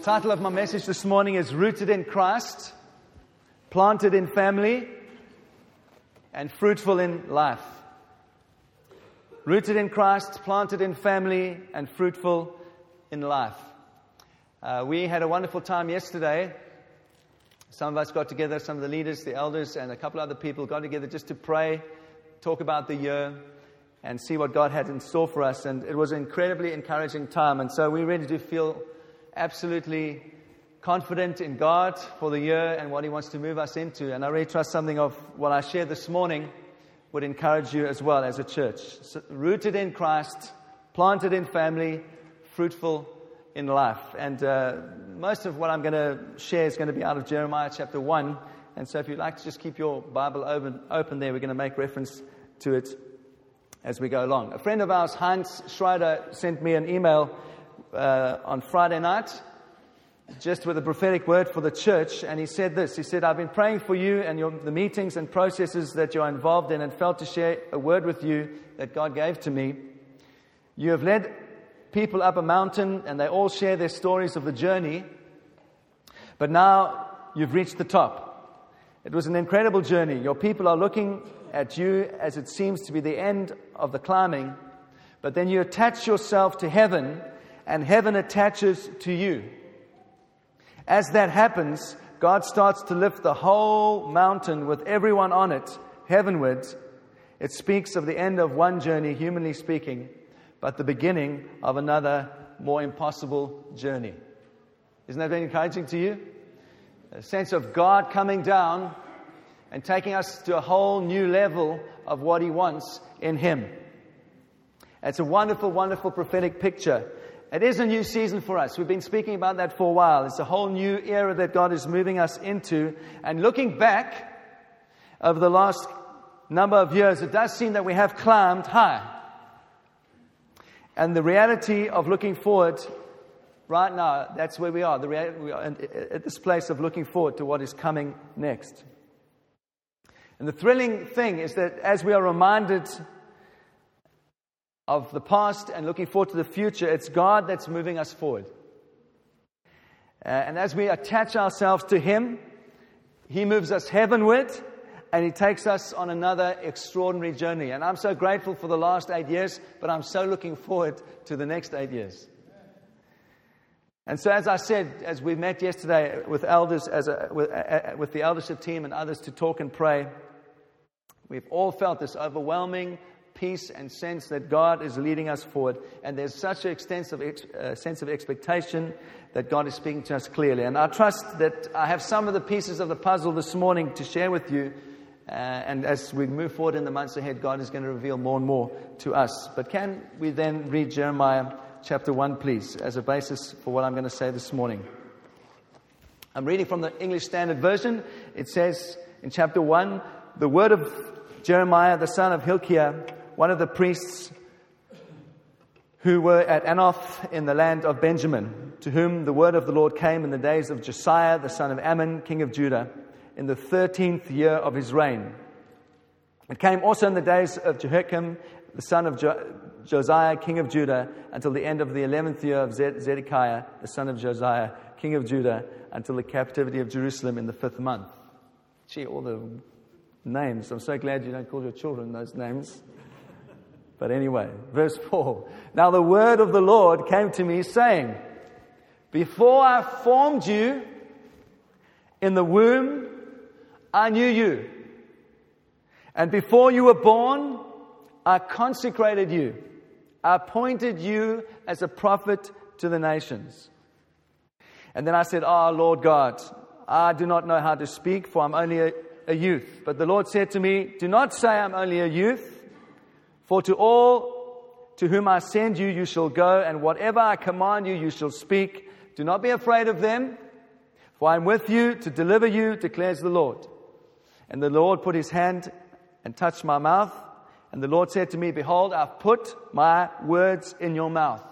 The title of my message this morning is Rooted in Christ, Planted in Family, and Fruitful in Life. Rooted in Christ, planted in family, and fruitful in life. Uh, we had a wonderful time yesterday. Some of us got together, some of the leaders, the elders, and a couple other people got together just to pray, talk about the year, and see what God had in store for us. And it was an incredibly encouraging time. And so we really do feel absolutely confident in God for the year and what He wants to move us into. And I really trust something of what I shared this morning would encourage you as well as a church. So, rooted in Christ, planted in family, fruitful in life. And uh, most of what I'm going to share is going to be out of Jeremiah chapter 1. And so if you'd like to just keep your Bible open, open there, we're going to make reference to it as we go along. A friend of ours, Hans Schreider, sent me an email uh, on Friday night just with a prophetic word for the church, and he said this. He said, I've been praying for you and your, the meetings and processes that you're involved in and felt to share a word with you that God gave to me. You have led people up a mountain, and they all share their stories of the journey, but now you've reached the top. It was an incredible journey. Your people are looking at you as it seems to be the end of the climbing, but then you attach yourself to heaven, and heaven attaches to you. As that happens, God starts to lift the whole mountain with everyone on it heavenwards. It speaks of the end of one journey, humanly speaking, but the beginning of another, more impossible journey. Isn't that very encouraging to you? A sense of God coming down and taking us to a whole new level of what He wants in Him. It's a wonderful, wonderful prophetic picture it is a new season for us. We've been speaking about that for a while. It's a whole new era that God is moving us into. And looking back over the last number of years, it does seem that we have climbed high. And the reality of looking forward right now, that's where we are. The reality, we are at this place of looking forward to what is coming next. And the thrilling thing is that as we are reminded of the past and looking forward to the future, it's God that's moving us forward. Uh, and as we attach ourselves to Him, He moves us heavenward and He takes us on another extraordinary journey. And I'm so grateful for the last eight years, but I'm so looking forward to the next eight years. And so, as I said, as we met yesterday with elders, as a, with, uh, with the eldership team and others to talk and pray, we've all felt this overwhelming peace and sense that God is leading us forward. And there's such an extensive ex- uh, sense of expectation that God is speaking to us clearly. And I trust that I have some of the pieces of the puzzle this morning to share with you. Uh, and as we move forward in the months ahead, God is going to reveal more and more to us. But can we then read Jeremiah chapter 1, please, as a basis for what I'm going to say this morning? I'm reading from the English Standard Version. It says in chapter 1 the word of Jeremiah, the son of Hilkiah, one of the priests who were at Anathoth in the land of Benjamin, to whom the word of the Lord came in the days of Josiah, the son of Amon, king of Judah, in the thirteenth year of his reign. It came also in the days of Jehoiakim, the son of jo- Josiah, king of Judah, until the end of the eleventh year of Zedekiah, the son of Josiah, king of Judah, until the captivity of Jerusalem in the fifth month. Gee, all the names. I'm so glad you don't call your children those names. But anyway, verse 4. Now the word of the Lord came to me saying, Before I formed you in the womb, I knew you. And before you were born, I consecrated you. I appointed you as a prophet to the nations. And then I said, Ah, oh, Lord God, I do not know how to speak, for I'm only a, a youth. But the Lord said to me, Do not say I'm only a youth for to all to whom I send you, you shall go, and whatever I command you, you shall speak. Do not be afraid of them, for I am with you to deliver you, declares the Lord. And the Lord put his hand and touched my mouth. And the Lord said to me, Behold, I've put my words in your mouth.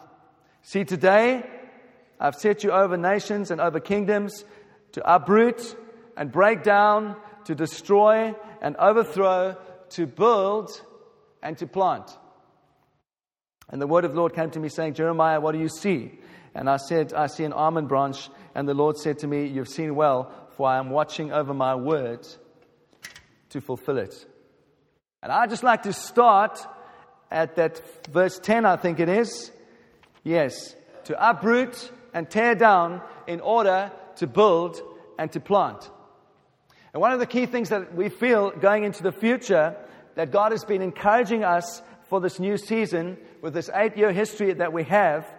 See, today I've set you over nations and over kingdoms to uproot and break down, to destroy and overthrow, to build and to plant. And the word of the Lord came to me saying, Jeremiah, what do you see? And I said, I see an almond branch. And the Lord said to me, You've seen well, for I am watching over my word to fulfill it. And I just like to start at that verse 10, I think it is. Yes, to uproot and tear down in order to build and to plant. And one of the key things that we feel going into the future that God has been encouraging us for this new season with this eight year history that we have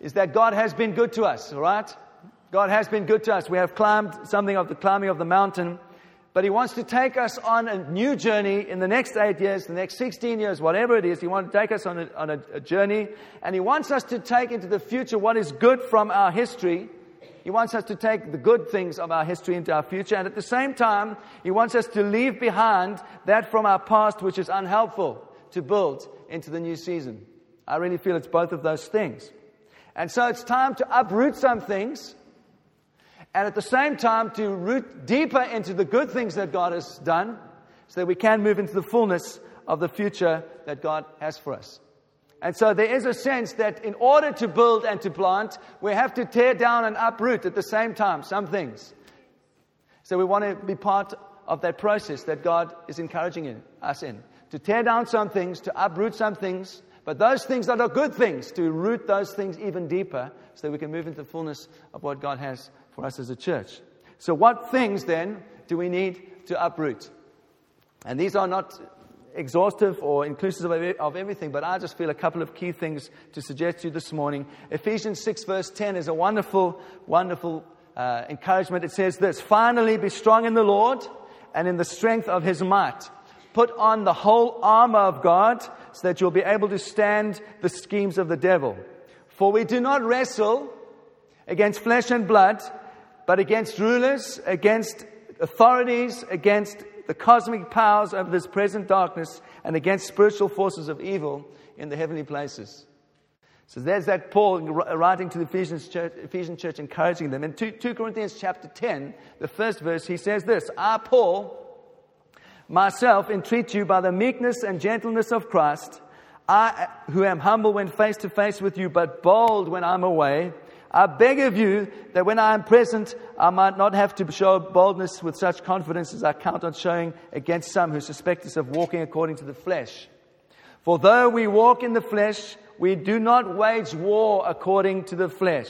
is that God has been good to us, all right? God has been good to us. We have climbed something of the climbing of the mountain, but He wants to take us on a new journey in the next eight years, the next 16 years, whatever it is. He wants to take us on, a, on a, a journey, and He wants us to take into the future what is good from our history. He wants us to take the good things of our history into our future, and at the same time, He wants us to leave behind that from our past which is unhelpful to build into the new season. I really feel it's both of those things. And so it's time to uproot some things and at the same time to root deeper into the good things that God has done so that we can move into the fullness of the future that God has for us. And so there is a sense that in order to build and to plant, we have to tear down and uproot at the same time some things. So we want to be part of that process that God is encouraging in, us in. To tear down some things, to uproot some things, but those things that are good things, to root those things even deeper so that we can move into the fullness of what God has for us as a church. So, what things then do we need to uproot? And these are not exhaustive or inclusive of everything, but I just feel a couple of key things to suggest to you this morning. Ephesians 6, verse 10 is a wonderful, wonderful uh, encouragement. It says this Finally, be strong in the Lord and in the strength of his might. Put on the whole armor of God so that you'll be able to stand the schemes of the devil. For we do not wrestle against flesh and blood, but against rulers, against authorities, against the cosmic powers of this present darkness, and against spiritual forces of evil in the heavenly places. So there's that Paul writing to the Ephesians church, Ephesian church, encouraging them. In 2, 2 Corinthians chapter 10, the first verse, he says this I, Paul, myself entreat you by the meekness and gentleness of Christ, I who am humble when face to face with you, but bold when I'm away. I beg of you that when I am present, I might not have to show boldness with such confidence as I count on showing against some who suspect us of walking according to the flesh. For though we walk in the flesh, we do not wage war according to the flesh.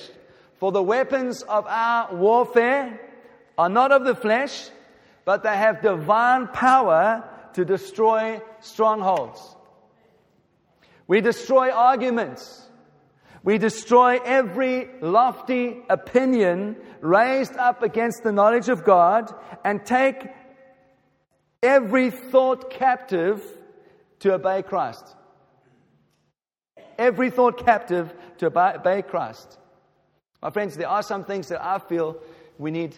For the weapons of our warfare are not of the flesh, but they have divine power to destroy strongholds. We destroy arguments. We destroy every lofty opinion raised up against the knowledge of God and take every thought captive to obey Christ. Every thought captive to obey Christ. My friends, there are some things that I feel we need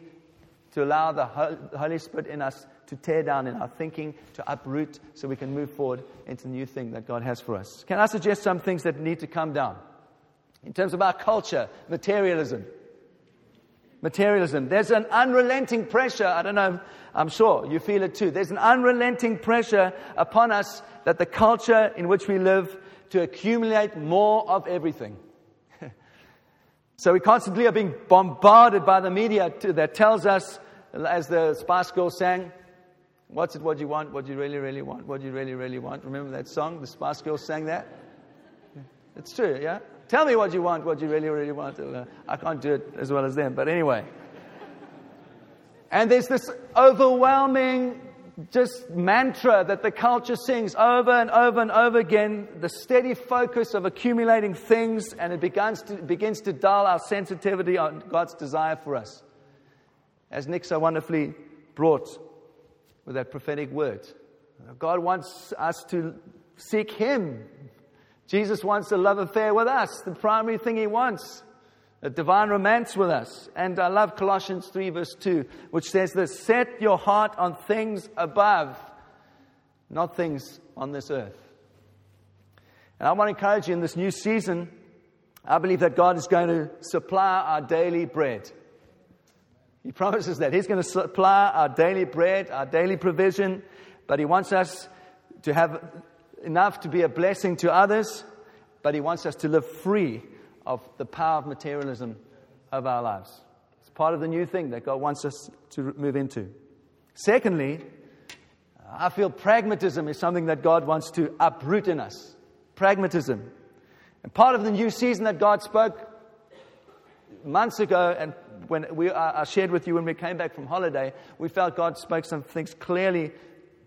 to allow the Holy Spirit in us to tear down in our thinking, to uproot, so we can move forward into the new thing that God has for us. Can I suggest some things that need to come down? In terms of our culture, materialism. Materialism. There's an unrelenting pressure. I don't know, I'm sure you feel it too. There's an unrelenting pressure upon us that the culture in which we live to accumulate more of everything. so we constantly are being bombarded by the media that tells us as the Spice Girls sang, What's it what you want? What you really, really want? What you really, really want? Remember that song? The Spice Girls sang that? It's true, yeah? Tell me what you want, what you really, really want. Uh, I can't do it as well as them, but anyway. And there's this overwhelming just mantra that the culture sings over and over and over again, the steady focus of accumulating things, and it begins to, begins to dull our sensitivity on God's desire for us as Nick so wonderfully brought with that prophetic word. God wants us to seek Him. Jesus wants a love affair with us, the primary thing He wants, a divine romance with us. And I love Colossians 3, verse 2, which says this Set your heart on things above, not things on this earth. And I want to encourage you in this new season, I believe that God is going to supply our daily bread. He promises that He's going to supply our daily bread, our daily provision, but He wants us to have enough to be a blessing to others, but He wants us to live free of the power of materialism of our lives. It's part of the new thing that God wants us to move into. Secondly, I feel pragmatism is something that God wants to uproot in us. Pragmatism. And part of the new season that God spoke months ago, and when we, I shared with you when we came back from holiday, we felt God spoke some things clearly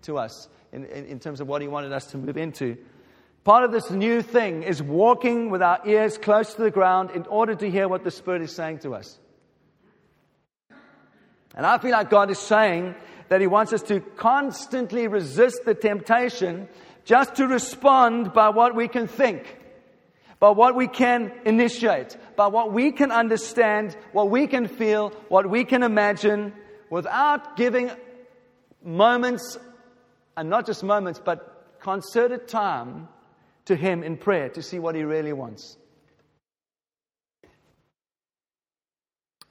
to us in, in, in terms of what He wanted us to move into. Part of this new thing is walking with our ears close to the ground in order to hear what the Spirit is saying to us. And I feel like God is saying that He wants us to constantly resist the temptation just to respond by what we can think, by what we can initiate, by what we can understand, what we can feel, what we can imagine, without giving moments, and not just moments, but concerted time to Him in prayer to see what He really wants.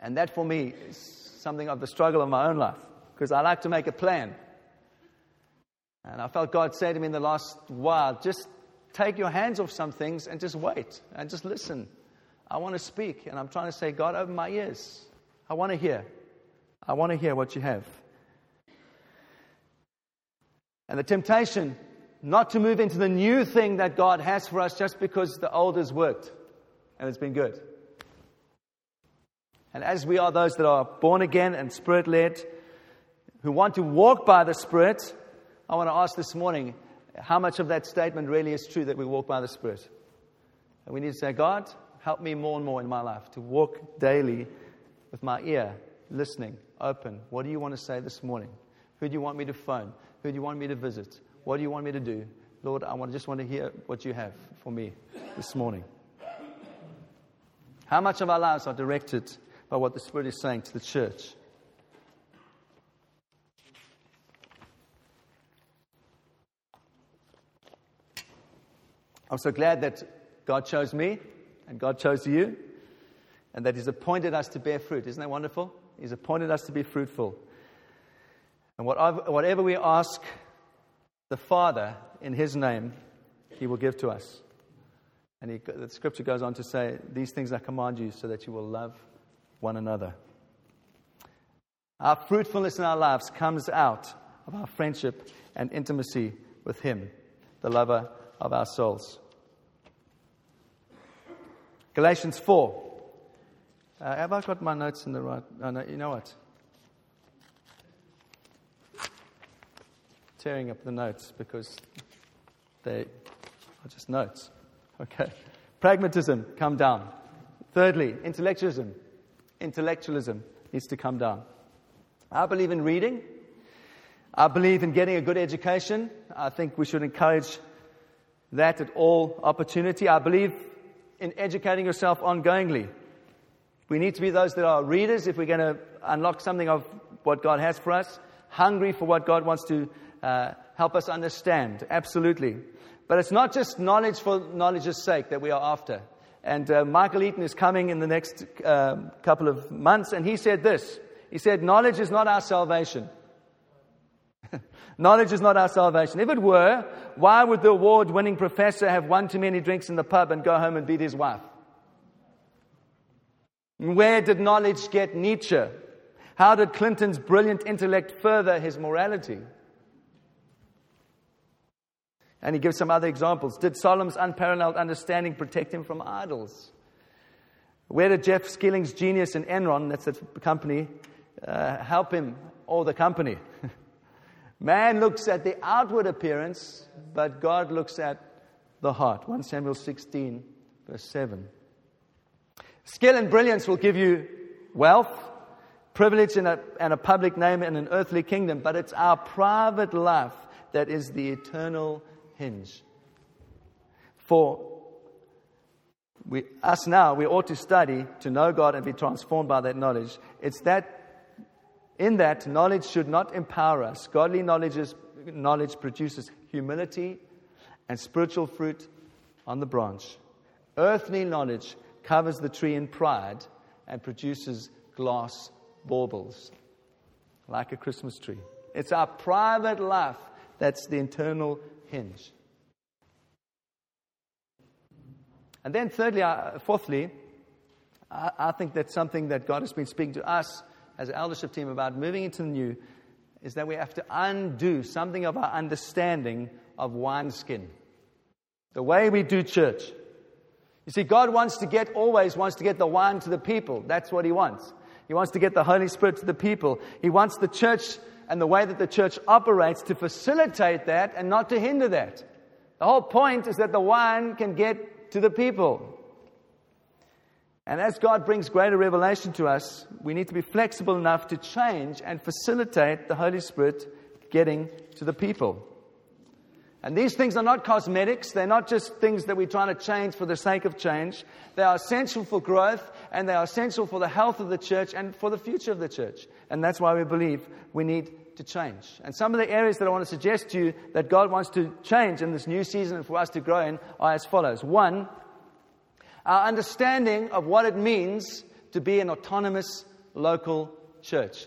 And that for me is something of the struggle of my own life because I like to make a plan. And I felt God say to me in the last while just take your hands off some things and just wait and just listen. I want to speak, and I'm trying to say, God, open my ears. I want to hear. I want to hear what you have. And the temptation not to move into the new thing that God has for us just because the old has worked and it's been good. And as we are those that are born again and spirit led, who want to walk by the Spirit, I want to ask this morning how much of that statement really is true that we walk by the Spirit? And we need to say, God, help me more and more in my life to walk daily with my ear, listening, open. What do you want to say this morning? Who do you want me to phone? Who do you want me to visit? What do you want me to do? Lord, I want, just want to hear what you have for me this morning. How much of our lives are directed by what the Spirit is saying to the church? I'm so glad that God chose me and God chose you and that He's appointed us to bear fruit. Isn't that wonderful? He's appointed us to be fruitful. And whatever we ask the Father in His name, He will give to us. And he, the scripture goes on to say, These things I command you so that you will love one another. Our fruitfulness in our lives comes out of our friendship and intimacy with Him, the lover of our souls. Galatians 4. Uh, have I got my notes in the right? Oh, no, you know what? Tearing up the notes because they are just notes. Okay. Pragmatism, come down. Thirdly, intellectualism. Intellectualism needs to come down. I believe in reading. I believe in getting a good education. I think we should encourage that at all opportunity. I believe in educating yourself ongoingly. We need to be those that are readers if we're going to unlock something of what God has for us, hungry for what God wants to uh, help us understand. Absolutely. But it's not just knowledge for knowledge's sake that we are after. And uh, Michael Eaton is coming in the next uh, couple of months, and he said this. He said, Knowledge is not our salvation. Knowledge is not our salvation. If it were, why would the award winning professor have one too many drinks in the pub and go home and beat his wife? Where did knowledge get Nietzsche? How did Clinton's brilliant intellect further his morality? And he gives some other examples. Did Solomon's unparalleled understanding protect him from idols? Where did Jeff Skilling's genius in Enron, that's the company, uh, help him or the company? Man looks at the outward appearance, but God looks at the heart. 1 Samuel 16, verse 7. Skill and brilliance will give you wealth, privilege, and a, and a public name in an earthly kingdom, but it's our private life that is the eternal hinge. For we, us now, we ought to study to know God and be transformed by that knowledge. It's that in that, knowledge should not empower us. Godly knowledge, is, knowledge produces humility and spiritual fruit on the branch. Earthly knowledge covers the tree in pride and produces glass baubles, like a Christmas tree. It's our private life that's the internal hinge. And then, thirdly, uh, fourthly, I, I think that's something that God has been speaking to us as an eldership team about moving into the new is that we have to undo something of our understanding of wineskin. The way we do church. You see, God wants to get, always wants to get the wine to the people. That's what He wants. He wants to get the Holy Spirit to the people. He wants the church and the way that the church operates to facilitate that and not to hinder that. The whole point is that the wine can get to the people. And as God brings greater revelation to us, we need to be flexible enough to change and facilitate the Holy Spirit getting to the people. And these things are not cosmetics. They're not just things that we're trying to change for the sake of change. They are essential for growth and they are essential for the health of the church and for the future of the church. And that's why we believe we need to change. And some of the areas that I want to suggest to you that God wants to change in this new season for us to grow in are as follows. One, our understanding of what it means to be an autonomous local church.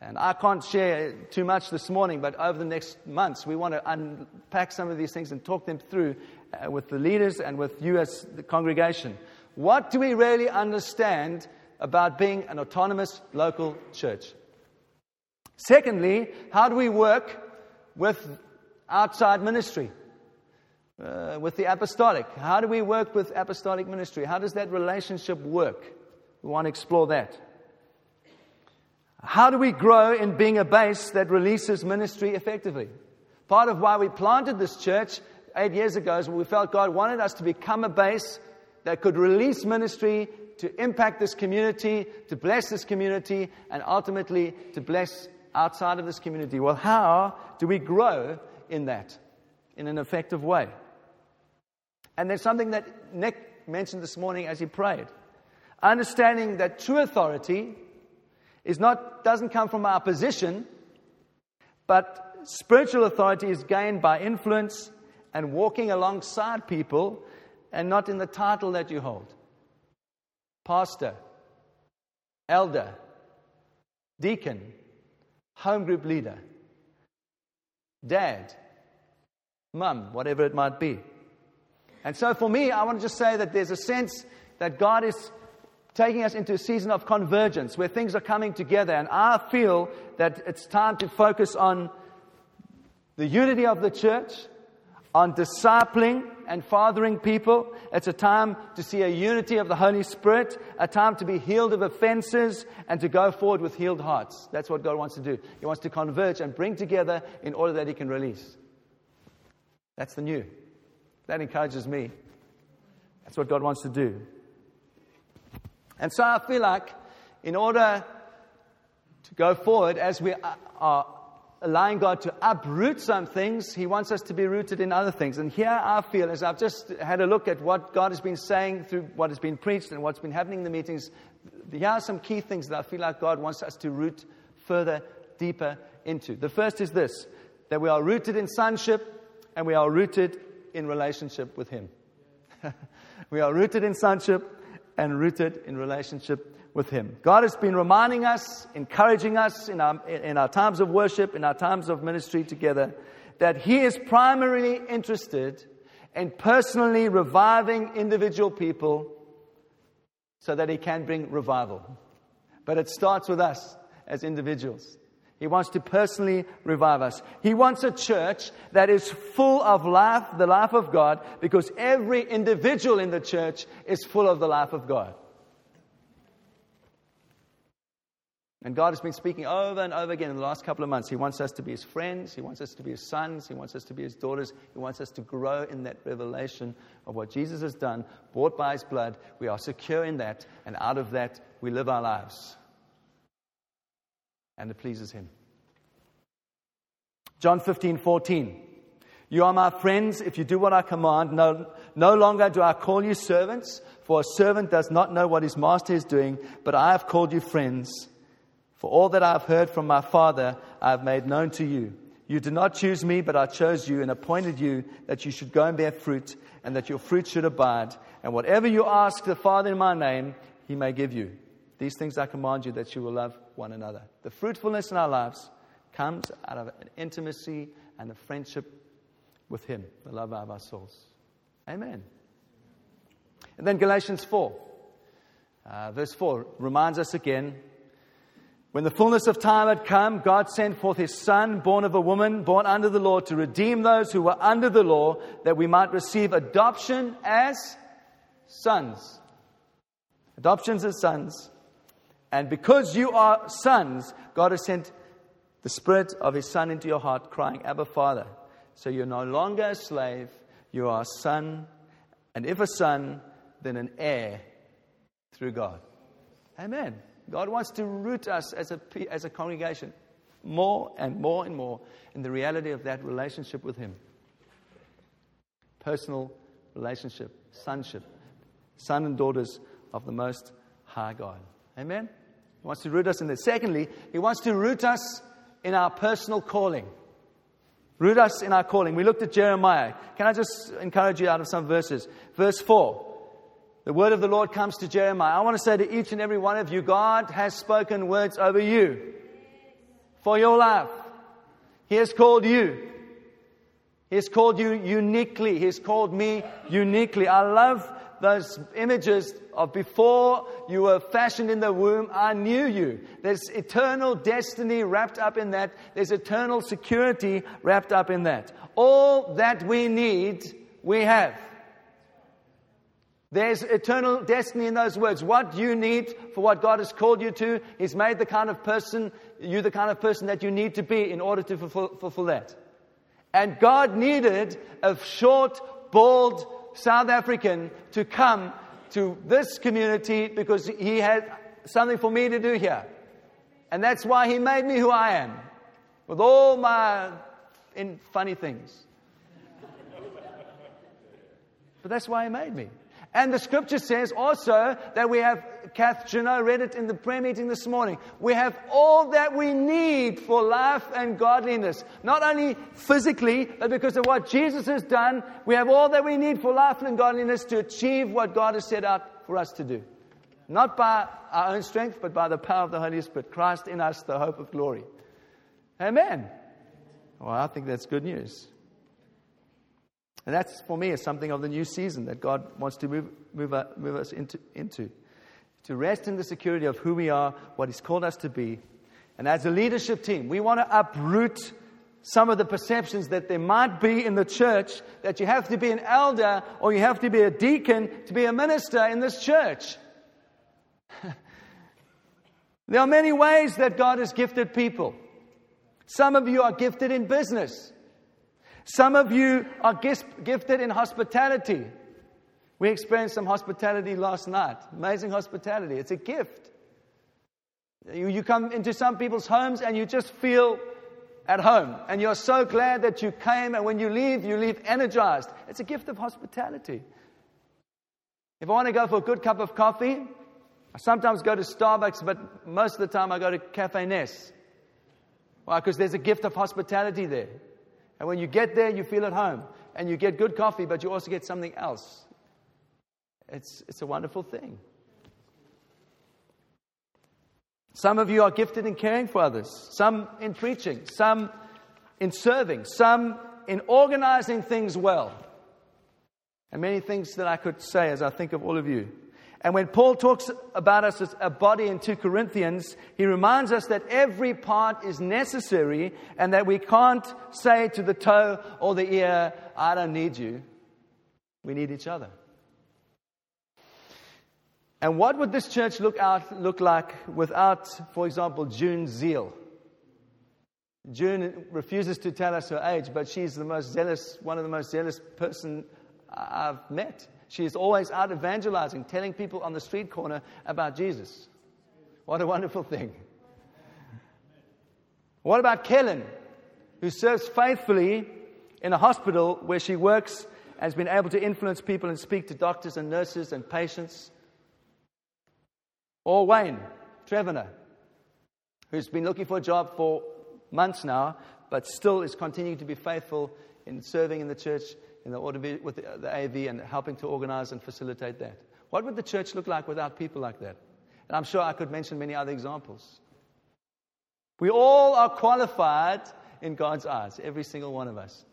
And I can't share too much this morning, but over the next months, we want to unpack some of these things and talk them through uh, with the leaders and with you as the congregation. What do we really understand about being an autonomous local church? Secondly, how do we work with outside ministry? uh, with the apostolic. How do we work with apostolic ministry? How does that relationship work? We want to explore that. How do we grow in being a base that releases ministry effectively? Part of why we planted this church eight years ago is we felt God wanted us to become a base that could release ministry to impact this community, to bless this community, and ultimately to bless outside of this community. Well, how do we grow in that in an effective way? And there's something that Nick mentioned this morning as he prayed. Understanding that true authority is not, doesn't come from our position, but spiritual authority is gained by influence and walking alongside people and not in the title that you hold. Pastor, elder, deacon, home group leader, dad, mum, whatever it might be. And so for me, I want to just say that there's a sense that God is taking us into a season of convergence where things are coming together. And I feel that it's time to focus on the unity of the church, on discipling and fathering people. It's a time to see a unity of the Holy Spirit, a time to be healed of offenses, and to go forward with healed hearts. That's what God wants to do. He wants to converge and bring together in order that He can release. That's the new. That encourages me. That's what God wants to do. And so I feel like in order to go forward, as we are allowing God to uproot some things, He wants us to be rooted in other things. And here I feel, as I've just had a look at what God has been saying through what has been preached and what's been happening in the meetings, here are some key things that I feel like God wants us to root further, deeper into. The first is this that we are rooted in sonship and we are rooted in relationship with Him. we are rooted in sonship and rooted in relationship with Him. God has been reminding us, encouraging us in our, in our times of worship, in our times of ministry together, that He is primarily interested in personally reviving individual people so that He can bring revival. But it starts with us as individuals. He wants to personally revive us. He wants a church that is full of life, the life of God, because every individual in the church is full of the life of God. And God has been speaking over and over again in the last couple of months. He wants us to be His friends. He wants us to be His sons. He wants us to be His daughters. He wants us to grow in that revelation of what Jesus has done, bought by His blood. We are secure in that, and out of that, we live our lives and it pleases him. John 15, 14. You are my friends if you do what I command. No, no longer do I call you servants, for a servant does not know what his master is doing, but I have called you friends. For all that I have heard from my Father, I have made known to you. You did not choose me, but I chose you and appointed you that you should go and bear fruit, and that your fruit should abide. And whatever you ask the Father in my name, he may give you. These things I command you that you will love one another. The fruitfulness in our lives comes out of an intimacy and a friendship with Him, the love of our souls. Amen. And then Galatians 4, uh, verse 4, reminds us again when the fullness of time had come, God sent forth his Son, born of a woman, born under the law, to redeem those who were under the law, that we might receive adoption as sons. Adoptions as sons. And because you are sons, God has sent the Spirit of His Son into your heart, crying, Abba, Father. So you're no longer a slave, you are a son. And if a son, then an heir through God. Amen. God wants to root us as a, as a congregation more and more and more in the reality of that relationship with Him. Personal relationship, sonship, son and daughters of the Most High God. Amen? He wants to root us in this. Secondly, He wants to root us in our personal calling. Root us in our calling. We looked at Jeremiah. Can I just encourage you out of some verses? Verse 4 the word of the Lord comes to Jeremiah. I want to say to each and every one of you, God has spoken words over you for your life. He has called you. He has called you uniquely. He has called me uniquely. I love those images of before you were fashioned in the womb, I knew you. There's eternal destiny wrapped up in that. There's eternal security wrapped up in that. All that we need, we have. There's eternal destiny in those words. What you need for what God has called you to, He's made the kind of person, you the kind of person that you need to be in order to fulfill, fulfill that. And God needed a short, bald South African to come to this community because He had something for me to do here. And that's why He made me who I am, with all my in funny things. But that's why He made me. And the scripture says also that we have, Kath Juno read it in the prayer meeting this morning. We have all that we need for life and godliness. Not only physically, but because of what Jesus has done, we have all that we need for life and godliness to achieve what God has set out for us to do. Not by our own strength, but by the power of the Holy Spirit. Christ in us, the hope of glory. Amen. Well, I think that's good news. And that's, for me, is something of the new season that God wants to move, move, uh, move us into, into. To rest in the security of who we are, what He's called us to be. And as a leadership team, we want to uproot some of the perceptions that there might be in the church that you have to be an elder or you have to be a deacon to be a minister in this church. there are many ways that God has gifted people. Some of you are gifted in business. Some of you are gifted in hospitality. We experienced some hospitality last night. Amazing hospitality. It's a gift. You, you come into some people's homes and you just feel at home. And you're so glad that you came, and when you leave, you leave energized. It's a gift of hospitality. If I want to go for a good cup of coffee, I sometimes go to Starbucks, but most of the time I go to Cafe Ness. Why? Because there's a gift of hospitality there. And when you get there, you feel at home. And you get good coffee, but you also get something else. It's, it's a wonderful thing. Some of you are gifted in caring for others, some in preaching, some in serving, some in organizing things well. And many things that I could say as I think of all of you. And when Paul talks about us as a body in 2 Corinthians, he reminds us that every part is necessary and that we can't say to the toe or the ear, I don't need you. We need each other. And what would this church look, out, look like without, for example, June's zeal? June refuses to tell us her age, but she's the most zealous, one of the most zealous person I've met. She is always out evangelizing, telling people on the street corner about Jesus. What a wonderful thing. What about Kellen, who serves faithfully in a hospital where she works has been able to influence people and speak to doctors and nurses and patients? Or Wayne Trevener, who's been looking for a job for months now, but still is continuing to be faithful in serving in the church in the audio, with the, the AV and helping to organize and facilitate that. What would the church look like without people like that? And I'm sure I could mention many other examples. We all are qualified in God's eyes, every single one of us.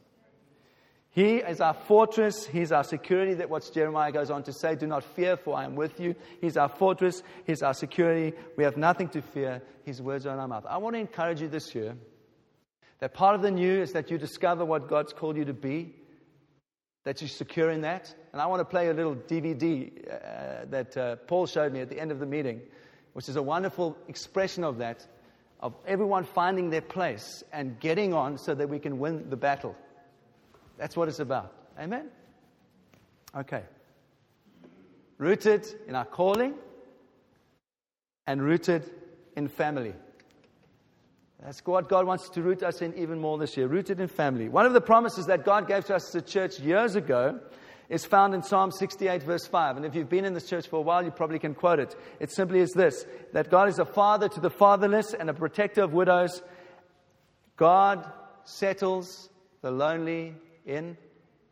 He is our fortress. He's our security. That what Jeremiah goes on to say, do not fear, for I am with you. He's our fortress. He's our security. We have nothing to fear. His words are in our mouth. I want to encourage you this year that part of the new is that you discover what God's called you to be, that you're secure in that. And I want to play a little DVD uh, that uh, Paul showed me at the end of the meeting, which is a wonderful expression of that, of everyone finding their place and getting on so that we can win the battle. That's what it's about. Amen? Okay. Rooted in our calling and rooted in family. That's what God wants to root us in even more this year, rooted in family. One of the promises that God gave to us as a church years ago is found in Psalm 68, verse 5. And if you've been in this church for a while, you probably can quote it. It simply is this that God is a father to the fatherless and a protector of widows. God settles the lonely in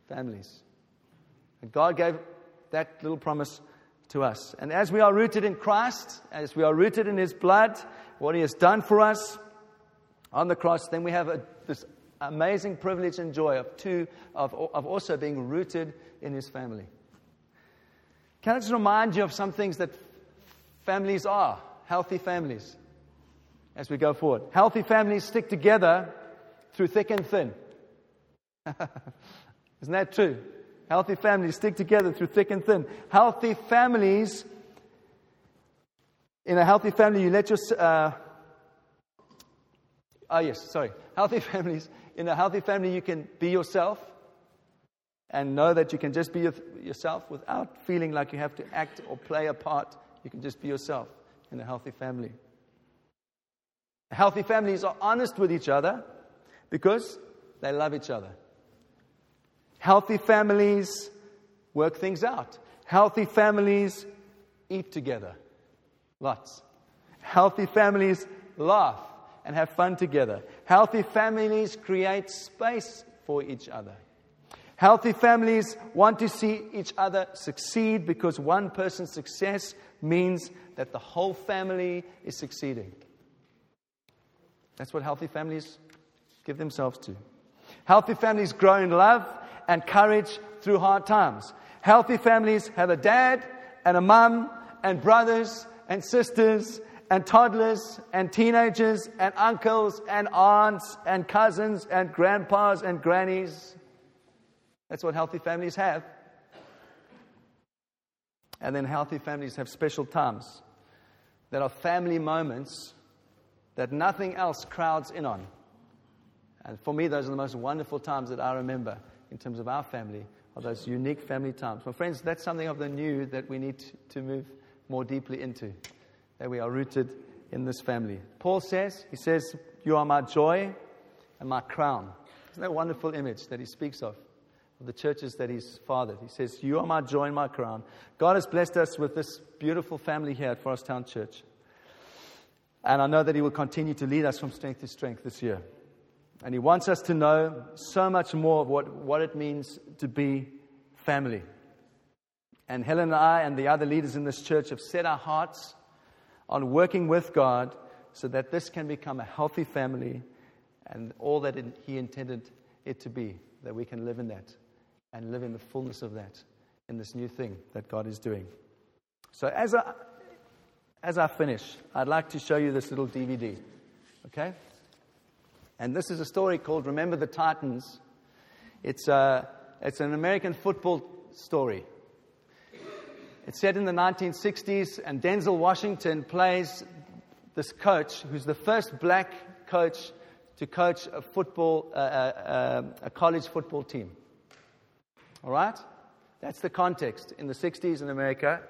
families. And God gave that little promise to us. And as we are rooted in Christ, as we are rooted in His blood, what He has done for us on the cross, then we have a, this amazing privilege and joy of, two, of, of also being rooted in His family. Can I just remind you of some things that families are, healthy families, as we go forward? Healthy families stick together through thick and thin. Isn't that true? Healthy families stick together through thick and thin. Healthy families, in a healthy family, you let your. Uh, oh, yes, sorry. Healthy families, in a healthy family, you can be yourself and know that you can just be yourself without feeling like you have to act or play a part. You can just be yourself in a healthy family. Healthy families are honest with each other because they love each other. Healthy families work things out. Healthy families eat together. Lots. Healthy families laugh and have fun together. Healthy families create space for each other. Healthy families want to see each other succeed because one person's success means that the whole family is succeeding. That's what healthy families give themselves to. Healthy families grow in love and courage through hard times. Healthy families have a dad and a mum and brothers and sisters and toddlers and teenagers and uncles and aunts and cousins and grandpas and grannies. That's what healthy families have. And then healthy families have special times that are family moments that nothing else crowds in on. And for me, those are the most wonderful times that I remember in terms of our family are those unique family times. My friends, that's something of the new that we need to move more deeply into, that we are rooted in this family. Paul says, he says, You are my joy and my crown. Isn't that a wonderful image that he speaks of? Of the churches that he's fathered. He says, You are my joy and my crown. God has blessed us with this beautiful family here at Forest Town Church. And I know that he will continue to lead us from strength to strength this year. And He wants us to know so much more of what, what it means to be family. And Helen and I and the other leaders in this church have set our hearts on working with God so that this can become a healthy family and all that it, He intended it to be, that we can live in that and live in the fullness of that in this new thing that God is doing. So, as I, as I finish, I'd like to show you this little DVD. Okay? And this is a story called Remember the Titans. It's, a, uh, it's an American football story. It's set in the 1960s, and Denzel Washington plays this coach who's the first black coach to coach a football, uh, uh, a college football team. All right? That's the context in the 60s in America.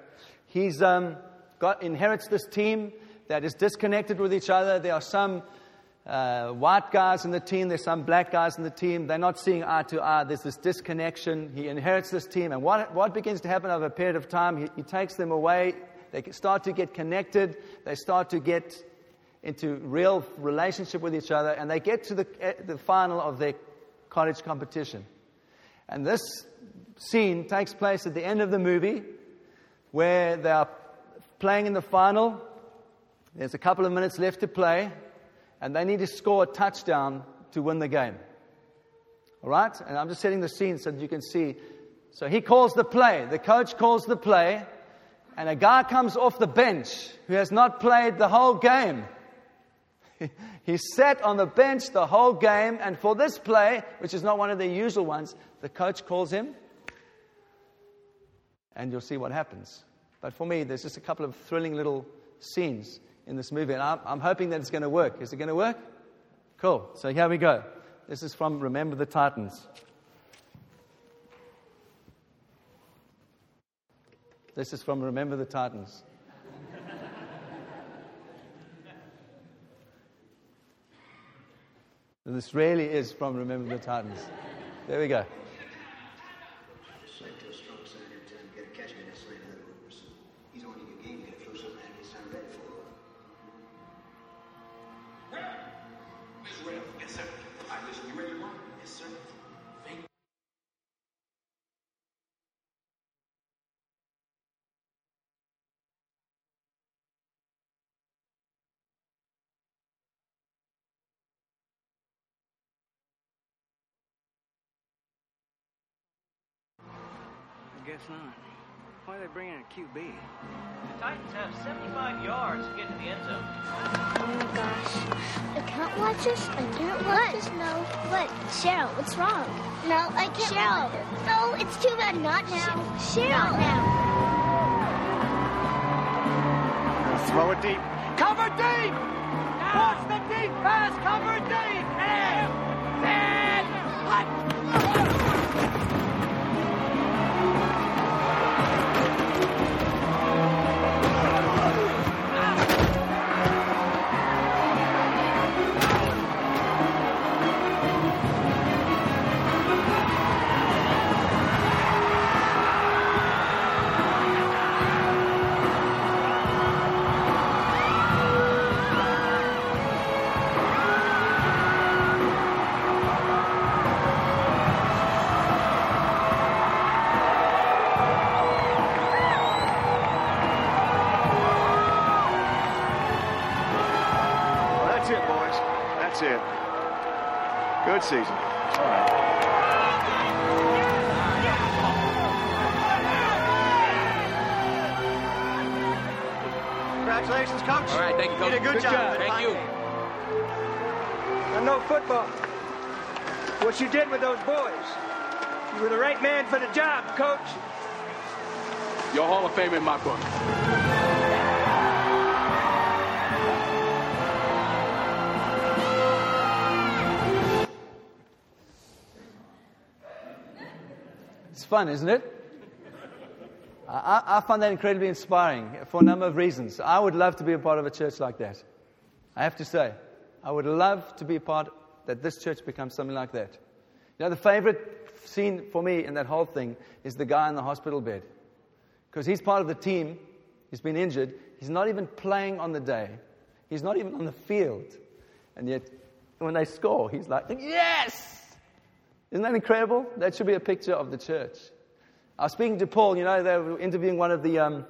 He's um, got, inherits this team that is disconnected with each other. There are some uh, white guys in the team, there's some black guys in the team. They're not seeing eye to eye. There's this disconnection. He inherits this team. And what, what begins to happen over a period of time, he, he takes them away. They start to get connected. They start to get into real relationship with each other. And they get to the, eh, the final of their college competition. And this scene takes place at the end of the movie where they are playing in the final. There's a couple of minutes left to play and they need to score a touchdown to win the game. All right? And I'm just setting the scene so that you can see. So he calls the play. The coach calls the play. And a guy comes off the bench who has not played the whole game. he sat on the bench the whole game. And for this play, which is not one of the usual ones, the coach calls him. And you'll see what happens. But for me, there's just a couple of thrilling little scenes in this movie. And I'm, I'm hoping that it's going to work. Is it going to work? Cool. So here we go. This is from Remember the Titans. This is from Remember the Titans. this really is from Remember the Titans. There we go. Guess not. Why are they bringing a QB? The Titans have 75 yards to get to the end zone. Oh my gosh. I can't watch this. I can't watch what? this. No. What? Cheryl, what's wrong? No, I can't Cheryl. watch. No, it's too bad. Not now. Cheryl. Not now. Throw it deep. Cover deep! Watch the deep pass! Cover deep! And, and, hot. Good season. Congratulations, Coach. All right, thank you, Coach. You did a good, good job. job. Thank you. I know football. What you did with those boys. You were the right man for the job, Coach. You're Hall of Fame in my book. Fun, isn't it? I, I find that incredibly inspiring for a number of reasons. I would love to be a part of a church like that. I have to say, I would love to be a part that this church becomes something like that. You know, the favorite scene for me in that whole thing is the guy in the hospital bed. Because he's part of the team, he's been injured, he's not even playing on the day, he's not even on the field. And yet, when they score, he's like, Yes! Isn't that incredible? That should be a picture of the church. I was speaking to Paul, you know, they were interviewing one of the, um,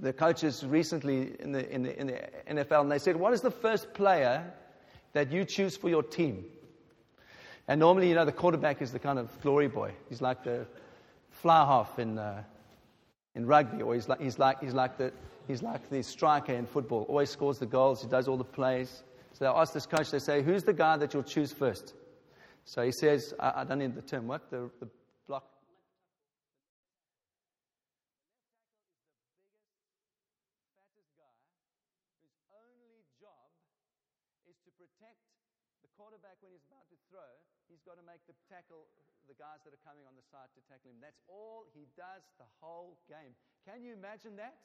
the coaches recently in the, in, the, in the NFL, and they said, What is the first player that you choose for your team? And normally, you know, the quarterback is the kind of glory boy. He's like the fly half in, uh, in rugby, or he's like, he's, like, he's, like the, he's like the striker in football. Always scores the goals, he does all the plays. So they ask this coach, they say, Who's the guy that you'll choose first? So he says, I, I don't need the term, what? The, the block. to protect the quarterback when he's about to throw, he's got to make the tackle the guys that are coming on the side to tackle him. That's all he does the whole game. Can you imagine that?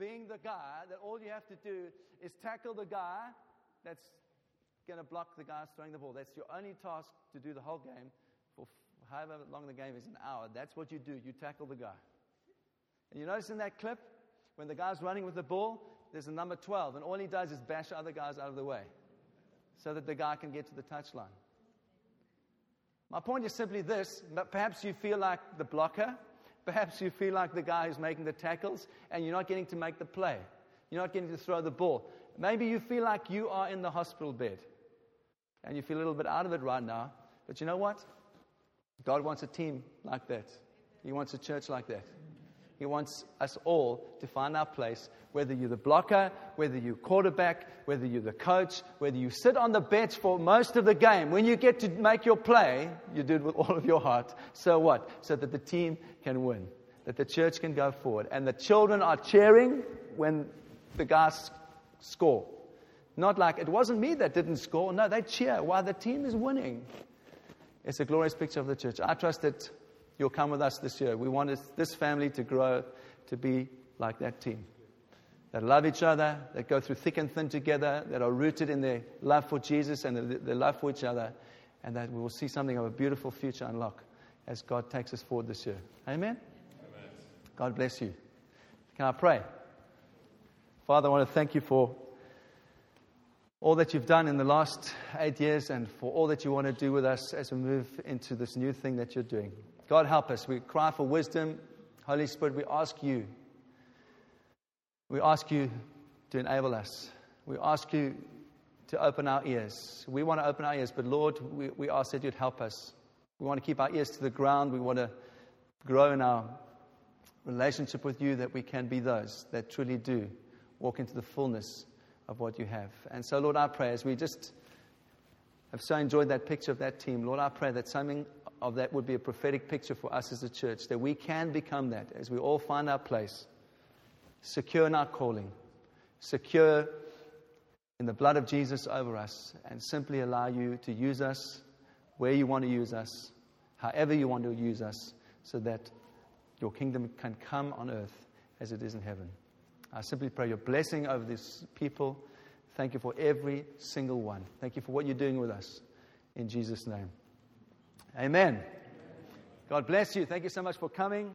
Being the guy that all you have to do is tackle the guy that's going to block the guys throwing the ball. That's your only task to do the whole game for however long the game is an hour. That's what you do. You tackle the guy. And you notice in that clip, when the guy's running with the ball, there's a number 12, and all he does is bash other guys out of the way so that the guy can get to the touchline. My point is simply this perhaps you feel like the blocker, perhaps you feel like the guy who's making the tackles, and you're not getting to make the play. You're not getting to throw the ball. Maybe you feel like you are in the hospital bed and you feel a little bit out of it right now. But you know what? God wants a team like that. He wants a church like that. He wants us all to find our place, whether you're the blocker, whether you're quarterback, whether you're the coach, whether you sit on the bench for most of the game. When you get to make your play, you do it with all of your heart. So what? So that the team can win, that the church can go forward. And the children are cheering when the guys score. Not like it wasn't me that didn't score. No, they cheer while the team is winning. It's a glorious picture of the church. I trust that you'll come with us this year. We want this family to grow to be like that team that love each other, that go through thick and thin together, that are rooted in their love for Jesus and their, their love for each other, and that we will see something of a beautiful future unlock as God takes us forward this year. Amen? Amen. God bless you. Can I pray? Father, I want to thank you for all that you've done in the last eight years and for all that you want to do with us as we move into this new thing that you're doing. God, help us. We cry for wisdom. Holy Spirit, we ask you. We ask you to enable us. We ask you to open our ears. We want to open our ears, but Lord, we, we ask that you'd help us. We want to keep our ears to the ground. We want to grow in our relationship with you that we can be those that truly do walk into the fullness of what you have. And so, Lord, I pray as we just have so enjoyed that picture of that team, Lord, I pray that something of that would be a prophetic picture for us as a church, that we can become that as we all find our place, secure in our calling, secure in the blood of Jesus over us, and simply allow you to use us where you want to use us, however you want to use us, so that your kingdom can come on earth as it is in heaven. I simply pray your blessing over these people. Thank you for every single one. Thank you for what you're doing with us. In Jesus' name. Amen. God bless you. Thank you so much for coming.